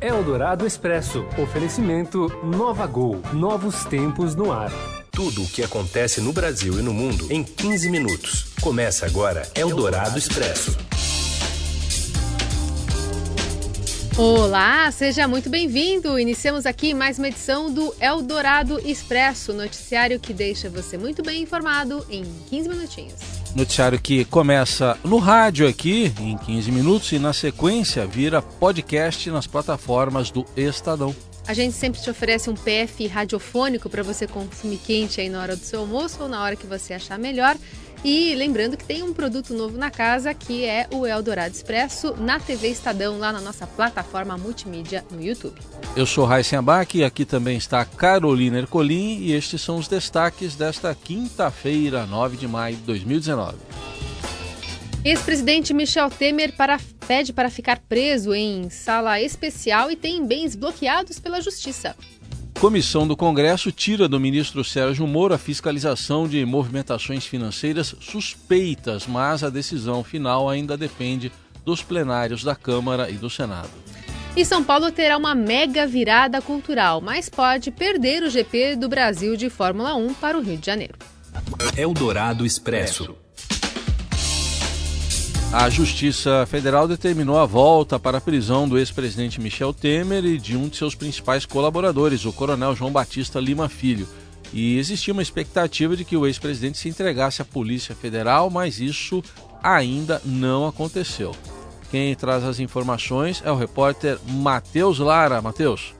Eldorado Expresso. Oferecimento Nova Gol. Novos tempos no ar. Tudo o que acontece no Brasil e no mundo em 15 minutos. Começa agora Eldorado Expresso. Olá, seja muito bem-vindo. Iniciamos aqui mais uma edição do Eldorado Expresso, noticiário que deixa você muito bem informado em 15 minutinhos. Noticiário que começa no rádio aqui em 15 minutos e na sequência vira podcast nas plataformas do Estadão. A gente sempre te oferece um PF radiofônico para você consumir quente aí na hora do seu almoço ou na hora que você achar melhor. E lembrando que tem um produto novo na casa que é o Eldorado Expresso na TV Estadão, lá na nossa plataforma multimídia no YouTube. Eu sou Raíssen Abac e aqui também está Carolina Ercolim e estes são os destaques desta quinta-feira, 9 de maio de 2019. Ex-presidente Michel Temer para, pede para ficar preso em sala especial e tem bens bloqueados pela Justiça. Comissão do Congresso tira do ministro Sérgio Moro a fiscalização de movimentações financeiras suspeitas, mas a decisão final ainda depende dos plenários da Câmara e do Senado. E São Paulo terá uma mega virada cultural, mas pode perder o GP do Brasil de Fórmula 1 para o Rio de Janeiro. Eldorado Expresso. A Justiça Federal determinou a volta para a prisão do ex-presidente Michel Temer e de um de seus principais colaboradores, o coronel João Batista Lima Filho. E existia uma expectativa de que o ex-presidente se entregasse à Polícia Federal, mas isso ainda não aconteceu. Quem traz as informações é o repórter Matheus Lara. Matheus.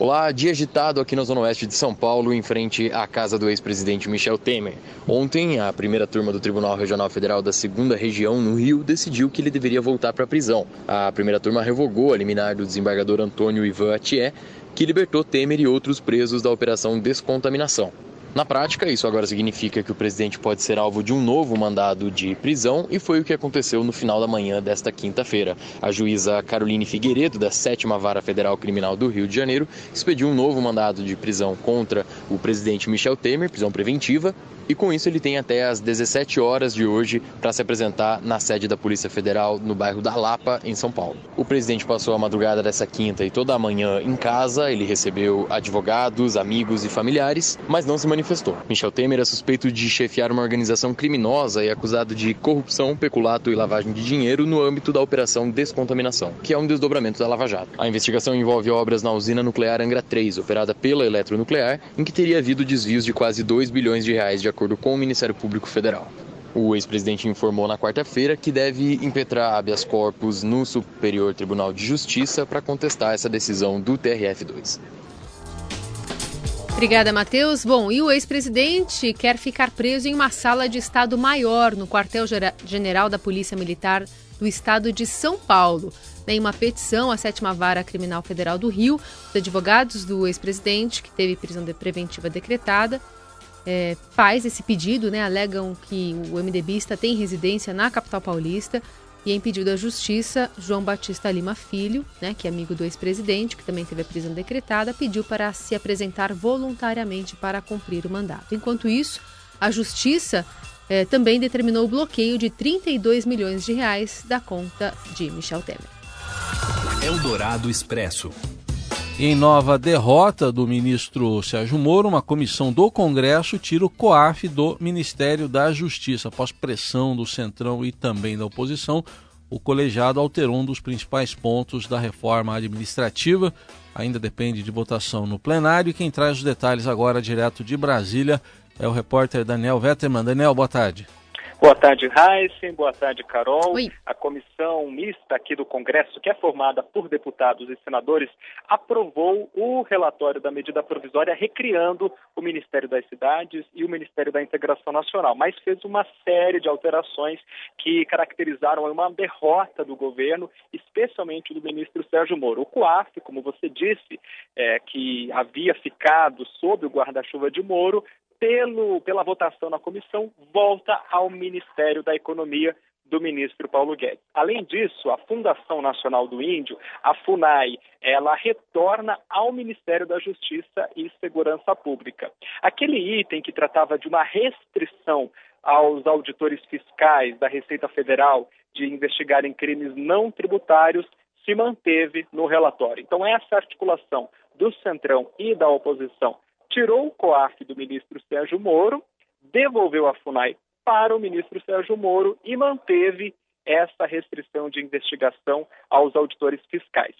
Olá, dia agitado aqui na Zona Oeste de São Paulo, em frente à casa do ex-presidente Michel Temer. Ontem, a primeira turma do Tribunal Regional Federal da Segunda Região, no Rio, decidiu que ele deveria voltar para a prisão. A primeira turma revogou a liminar do desembargador Antônio Ivan Atié, que libertou Temer e outros presos da Operação Descontaminação. Na prática, isso agora significa que o presidente pode ser alvo de um novo mandado de prisão e foi o que aconteceu no final da manhã desta quinta-feira. A juíza Caroline Figueiredo, da 7 Vara Federal Criminal do Rio de Janeiro, expediu um novo mandado de prisão contra o presidente Michel Temer, prisão preventiva, e com isso ele tem até às 17 horas de hoje para se apresentar na sede da Polícia Federal no bairro da Lapa, em São Paulo. O presidente passou a madrugada dessa quinta e toda a manhã em casa, ele recebeu advogados, amigos e familiares, mas não se manifestou. Michel Temer é suspeito de chefiar uma organização criminosa e acusado de corrupção, peculato e lavagem de dinheiro no âmbito da Operação Descontaminação, que é um desdobramento da Lava Jato. A investigação envolve obras na usina nuclear Angra 3, operada pela Eletronuclear, em que teria havido desvios de quase 2 bilhões de reais de acordo com o Ministério Público Federal. O ex-presidente informou na quarta-feira que deve impetrar habeas corpus no Superior Tribunal de Justiça para contestar essa decisão do TRF2. Obrigada, Matheus. Bom, e o ex-presidente quer ficar preso em uma sala de Estado maior no quartel-general da Polícia Militar do Estado de São Paulo. Em uma petição à sétima vara criminal federal do Rio, os advogados do ex-presidente, que teve prisão preventiva decretada, é, faz esse pedido, né? Alegam que o MDBista tem residência na capital paulista e em pedido da justiça, João Batista Lima Filho, né, que é amigo do ex-presidente, que também teve a prisão decretada, pediu para se apresentar voluntariamente para cumprir o mandato. Enquanto isso, a justiça é, também determinou o bloqueio de 32 milhões de reais da conta de Michel Temer. Eldorado Expresso. Em nova derrota do ministro Sérgio Moro, uma comissão do Congresso tira o COAF do Ministério da Justiça. Após pressão do Centrão e também da oposição, o colegiado alterou um dos principais pontos da reforma administrativa. Ainda depende de votação no plenário. E quem traz os detalhes agora direto de Brasília é o repórter Daniel Vetterman. Daniel, boa tarde. Boa tarde, Heisen. Boa tarde, Carol. Oi. A comissão mista aqui do Congresso, que é formada por deputados e senadores, aprovou o relatório da medida provisória recriando o Ministério das Cidades e o Ministério da Integração Nacional, mas fez uma série de alterações que caracterizaram uma derrota do governo, especialmente do ministro Sérgio Moro. O COAF, como você disse, é, que havia ficado sob o guarda-chuva de Moro, pelo, pela votação na comissão, volta ao Ministério da Economia do ministro Paulo Guedes. Além disso, a Fundação Nacional do Índio, a FUNAI, ela retorna ao Ministério da Justiça e Segurança Pública. Aquele item que tratava de uma restrição aos auditores fiscais da Receita Federal de investigarem crimes não tributários se manteve no relatório. Então, essa articulação do Centrão e da oposição tirou o COAF do ministro Sérgio Moro, devolveu a FUNAI para o ministro Sérgio Moro e manteve essa restrição de investigação aos auditores fiscais.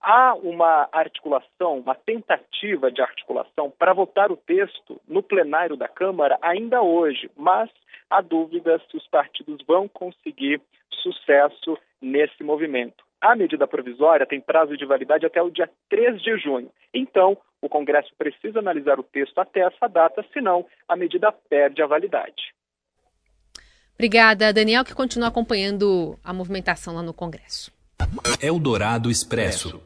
Há uma articulação, uma tentativa de articulação para votar o texto no plenário da Câmara ainda hoje, mas há dúvidas se os partidos vão conseguir sucesso nesse movimento. A medida provisória tem prazo de validade até o dia 3 de junho. Então, o Congresso precisa analisar o texto até essa data, senão a medida perde a validade. Obrigada, Daniel, que continua acompanhando a movimentação lá no Congresso. Eldorado Expresso.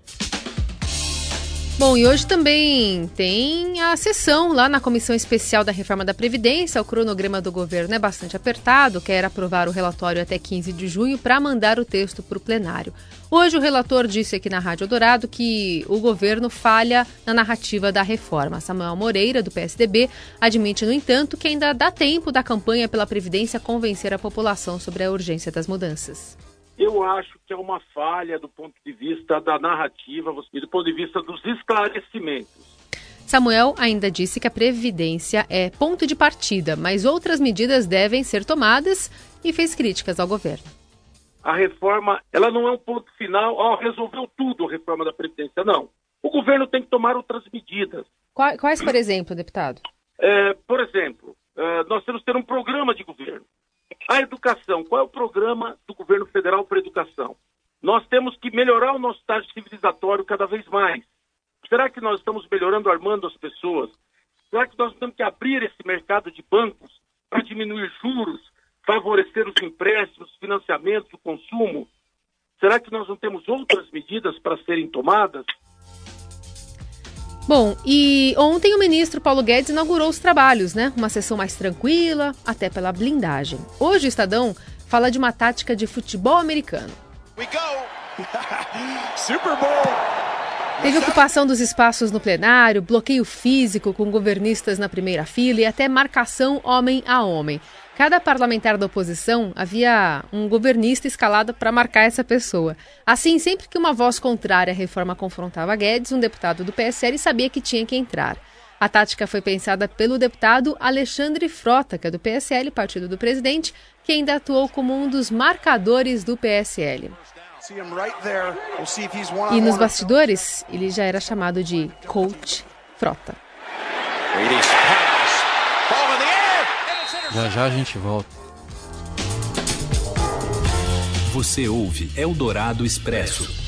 Bom, e hoje também tem a sessão lá na Comissão Especial da Reforma da Previdência. O cronograma do governo é bastante apertado, quer aprovar o relatório até 15 de junho para mandar o texto para o plenário. Hoje o relator disse aqui na Rádio Dourado que o governo falha na narrativa da reforma. Samuel Moreira, do PSDB, admite, no entanto, que ainda dá tempo da campanha pela Previdência convencer a população sobre a urgência das mudanças. Eu acho que é uma falha do ponto de vista da narrativa e do ponto de vista dos esclarecimentos. Samuel ainda disse que a Previdência é ponto de partida, mas outras medidas devem ser tomadas e fez críticas ao governo. A reforma, ela não é um ponto final, ó, resolveu tudo a reforma da Previdência, não. O governo tem que tomar outras medidas. Quais, por exemplo, deputado? É, por exemplo, é, nós temos que ter um programa de governo. A educação, qual é o programa do governo federal para a educação? Nós temos que melhorar o nosso estágio civilizatório cada vez mais. Será que nós estamos melhorando, armando as pessoas? Será que nós temos que abrir esse mercado de bancos para diminuir juros, favorecer os empréstimos, financiamentos, o consumo? Será que nós não temos outras medidas para serem tomadas? Bom, e ontem o ministro Paulo Guedes inaugurou os trabalhos, né? Uma sessão mais tranquila, até pela blindagem. Hoje o Estadão fala de uma tática de futebol americano. Super Bowl! Teve ocupação dos espaços no plenário, bloqueio físico com governistas na primeira fila e até marcação homem a homem. Cada parlamentar da oposição havia um governista escalado para marcar essa pessoa. Assim, sempre que uma voz contrária à reforma confrontava Guedes, um deputado do PSL sabia que tinha que entrar. A tática foi pensada pelo deputado Alexandre Frota, que é do PSL, partido do presidente, que ainda atuou como um dos marcadores do PSL. E nos bastidores, ele já era chamado de Coach Frota. Já já a gente volta. Você ouve Eldorado Expresso.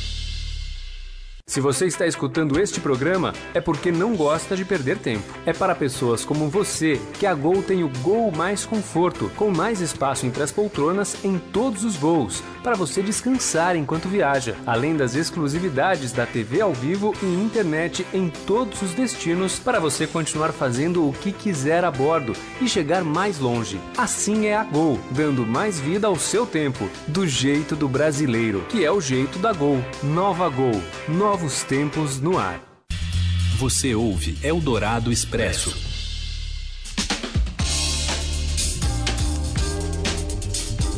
Se você está escutando este programa, é porque não gosta de perder tempo. É para pessoas como você que a Gol tem o Gol Mais Conforto, com mais espaço entre as poltronas em todos os voos, para você descansar enquanto viaja, além das exclusividades da TV ao vivo e internet em todos os destinos para você continuar fazendo o que quiser a bordo e chegar mais longe. Assim é a Gol, dando mais vida ao seu tempo, do jeito do brasileiro, que é o jeito da Gol. Nova Gol, nova Novos tempos no ar. Você ouve Eldorado Expresso.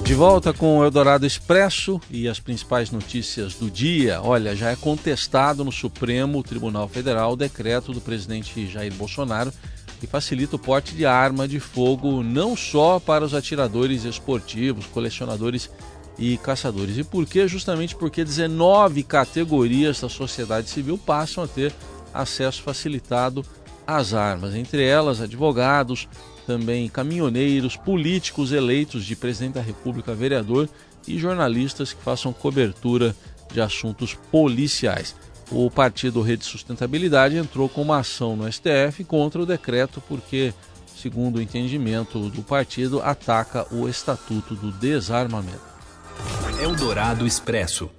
De volta com o Eldorado Expresso e as principais notícias do dia. Olha, já é contestado no Supremo Tribunal Federal o decreto do presidente Jair Bolsonaro que facilita o porte de arma de fogo não só para os atiradores esportivos, colecionadores e caçadores. E por quê? Justamente porque 19 categorias da sociedade civil passam a ter acesso facilitado às armas, entre elas advogados, também caminhoneiros, políticos eleitos de presidente da República, vereador e jornalistas que façam cobertura de assuntos policiais. O partido Rede Sustentabilidade entrou com uma ação no STF contra o decreto porque, segundo o entendimento do partido, ataca o Estatuto do Desarmamento. Eldorado Expresso.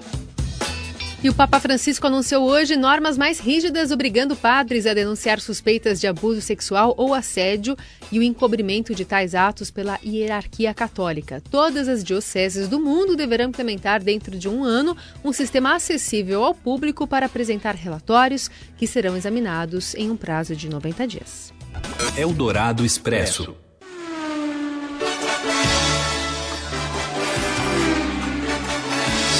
E o Papa Francisco anunciou hoje normas mais rígidas obrigando padres a denunciar suspeitas de abuso sexual ou assédio e o encobrimento de tais atos pela hierarquia católica. Todas as dioceses do mundo deverão implementar dentro de um ano um sistema acessível ao público para apresentar relatórios que serão examinados em um prazo de 90 dias. Eldorado Expresso.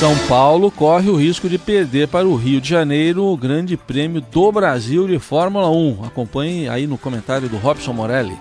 São Paulo corre o risco de perder para o Rio de Janeiro o Grande Prêmio do Brasil de Fórmula 1. Acompanhe aí no comentário do Robson Morelli.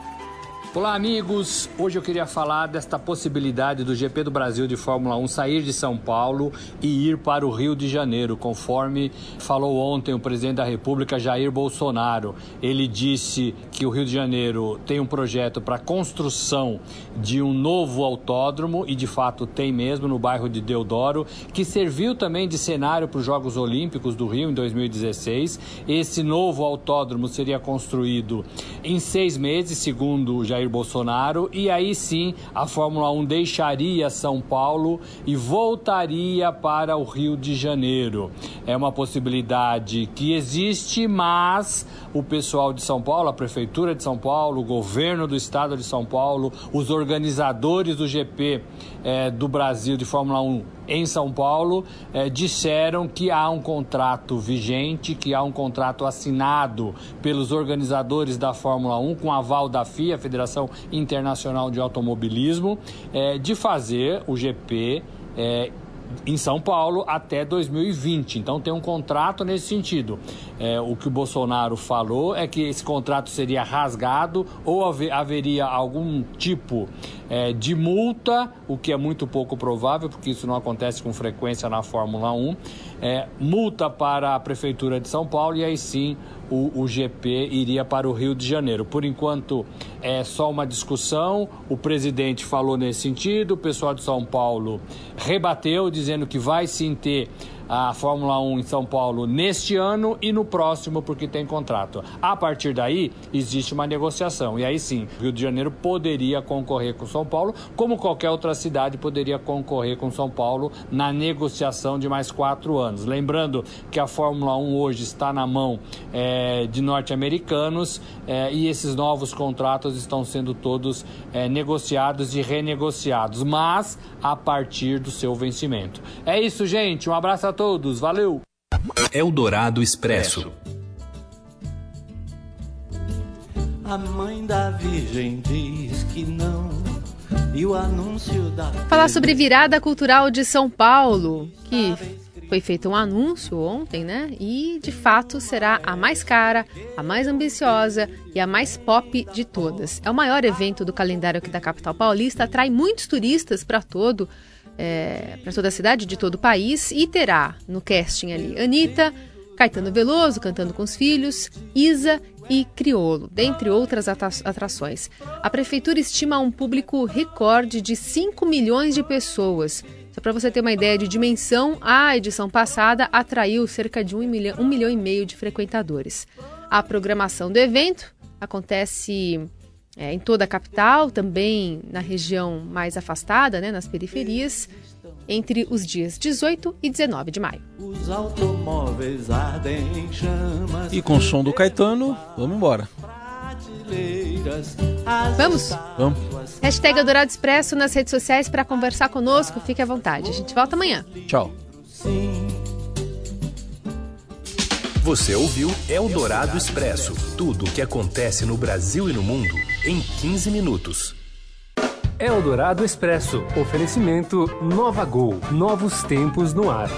Olá, amigos! Hoje eu queria falar desta possibilidade do GP do Brasil de Fórmula 1 sair de São Paulo e ir para o Rio de Janeiro, conforme falou ontem o presidente da República, Jair Bolsonaro. Ele disse que o Rio de Janeiro tem um projeto para construção de um novo autódromo, e de fato tem mesmo, no bairro de Deodoro, que serviu também de cenário para os Jogos Olímpicos do Rio em 2016. Esse novo autódromo seria construído em seis meses, segundo Jair Jair Bolsonaro, e aí sim a Fórmula 1 deixaria São Paulo e voltaria para o Rio de Janeiro. É uma possibilidade que existe, mas o pessoal de São Paulo, a Prefeitura de São Paulo, o governo do estado de São Paulo, os organizadores do GP é, do Brasil de Fórmula 1 em São Paulo é, disseram que há um contrato vigente, que há um contrato assinado pelos organizadores da Fórmula 1 com aval da FIA, Federação Internacional de Automobilismo, é, de fazer o GP é, em São Paulo até 2020. Então tem um contrato nesse sentido. É, o que o Bolsonaro falou é que esse contrato seria rasgado ou haveria algum tipo é, de multa, o que é muito pouco provável, porque isso não acontece com frequência na Fórmula 1. É, multa para a Prefeitura de São Paulo e aí sim o, o GP iria para o Rio de Janeiro. Por enquanto é só uma discussão, o presidente falou nesse sentido, o pessoal de São Paulo rebateu, dizendo que vai sim ter a Fórmula 1 em São Paulo neste ano e no próximo, porque tem contrato. A partir daí, existe uma negociação. E aí sim, Rio de Janeiro poderia concorrer com São Paulo, como qualquer outra cidade poderia concorrer com São Paulo na negociação de mais quatro anos. Lembrando que a Fórmula 1 hoje está na mão é, de norte-americanos é, e esses novos contratos estão sendo todos é, negociados e renegociados, mas a partir do seu vencimento. É isso, gente. Um abraço a todos todos. Valeu! Eldorado Expresso. A mãe da Virgem diz que não. E o anúncio da. Falar sobre virada cultural de São Paulo, que foi feito um anúncio ontem, né? E de fato será a mais cara, a mais ambiciosa e a mais pop de todas. É o maior evento do calendário aqui da capital paulista, atrai muitos turistas para todo é, para toda a cidade de todo o país e terá no casting ali Anitta, Caetano Veloso cantando com os filhos, Isa e Criolo, dentre outras atrações. A prefeitura estima um público recorde de 5 milhões de pessoas. Só para você ter uma ideia de dimensão, a edição passada atraiu cerca de 1 milhão, 1 milhão e meio de frequentadores. A programação do evento acontece é, em toda a capital, também na região mais afastada, né, nas periferias, entre os dias 18 e 19 de maio. Os automóveis ardem em chamas. E com o som do Caetano, vamos embora. Vamos? Vamos. Hashtag Eldorado Expresso nas redes sociais para conversar conosco. Fique à vontade. A gente volta amanhã. Tchau. Você ouviu Eldorado Expresso tudo o que acontece no Brasil e no mundo em 15 minutos. Eldorado Expresso. Oferecimento Nova Gol. Novos tempos no ar.